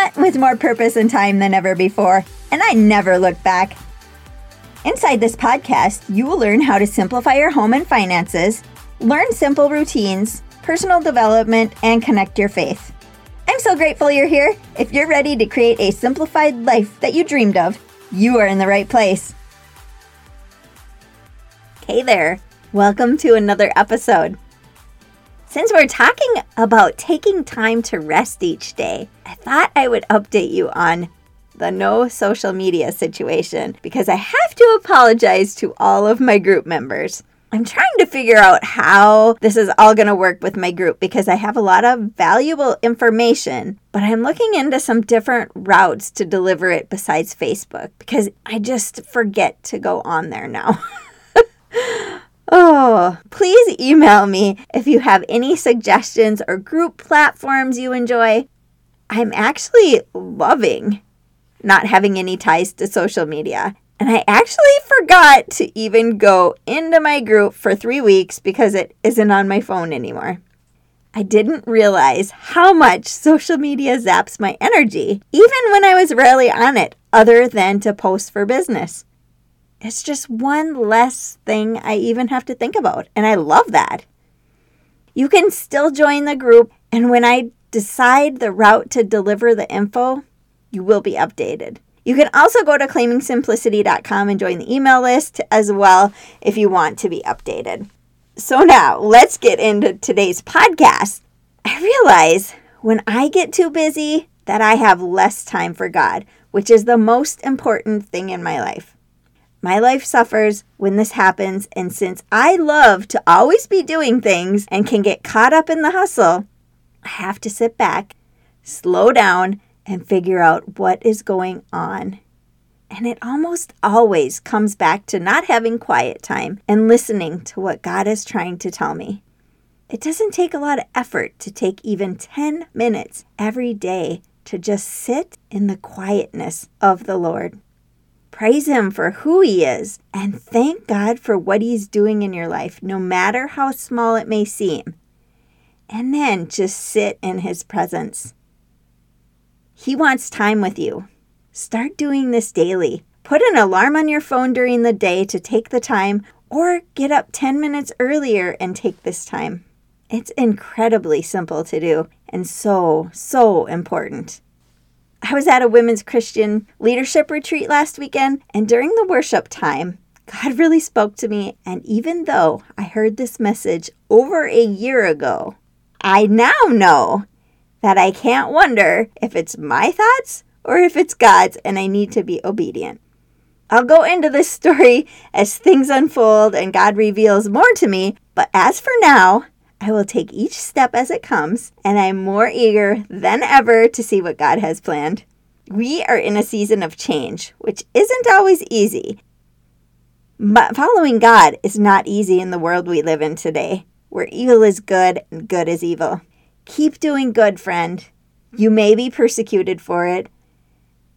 But with more purpose and time than ever before, and I never looked back. Inside this podcast, you will learn how to simplify your home and finances, learn simple routines, personal development, and connect your faith. I'm so grateful you're here. If you're ready to create a simplified life that you dreamed of, you are in the right place. Hey there, welcome to another episode. Since we're talking about taking time to rest each day, I thought I would update you on the no social media situation because I have to apologize to all of my group members. I'm trying to figure out how this is all going to work with my group because I have a lot of valuable information, but I'm looking into some different routes to deliver it besides Facebook because I just forget to go on there now. Oh, please email me if you have any suggestions or group platforms you enjoy. I'm actually loving not having any ties to social media. And I actually forgot to even go into my group for three weeks because it isn't on my phone anymore. I didn't realize how much social media zaps my energy, even when I was rarely on it, other than to post for business. It's just one less thing I even have to think about, and I love that. You can still join the group, and when I decide the route to deliver the info, you will be updated. You can also go to claimingsimplicity.com and join the email list as well if you want to be updated. So, now let's get into today's podcast. I realize when I get too busy that I have less time for God, which is the most important thing in my life. My life suffers when this happens, and since I love to always be doing things and can get caught up in the hustle, I have to sit back, slow down, and figure out what is going on. And it almost always comes back to not having quiet time and listening to what God is trying to tell me. It doesn't take a lot of effort to take even 10 minutes every day to just sit in the quietness of the Lord. Praise Him for who He is and thank God for what He's doing in your life, no matter how small it may seem. And then just sit in His presence. He wants time with you. Start doing this daily. Put an alarm on your phone during the day to take the time, or get up 10 minutes earlier and take this time. It's incredibly simple to do and so, so important. I was at a women's Christian leadership retreat last weekend, and during the worship time, God really spoke to me. And even though I heard this message over a year ago, I now know that I can't wonder if it's my thoughts or if it's God's, and I need to be obedient. I'll go into this story as things unfold and God reveals more to me, but as for now, I will take each step as it comes, and I'm more eager than ever to see what God has planned. We are in a season of change, which isn't always easy. But following God is not easy in the world we live in today, where evil is good and good is evil. Keep doing good, friend. You may be persecuted for it,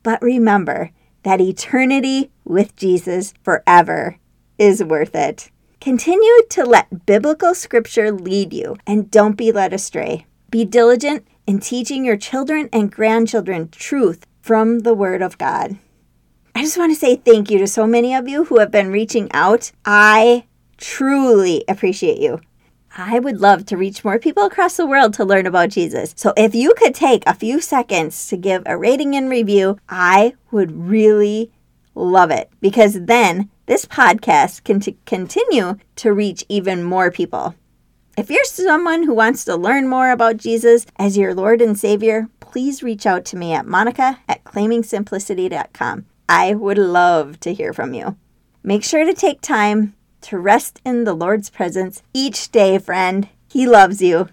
but remember that eternity with Jesus forever is worth it. Continue to let biblical scripture lead you and don't be led astray. Be diligent in teaching your children and grandchildren truth from the Word of God. I just want to say thank you to so many of you who have been reaching out. I truly appreciate you. I would love to reach more people across the world to learn about Jesus. So if you could take a few seconds to give a rating and review, I would really love it because then this podcast can t- continue to reach even more people. If you're someone who wants to learn more about Jesus as your Lord and Savior, please reach out to me at monica at claimingsimplicity.com. I would love to hear from you. Make sure to take time to rest in the Lord's presence each day, friend. He loves you.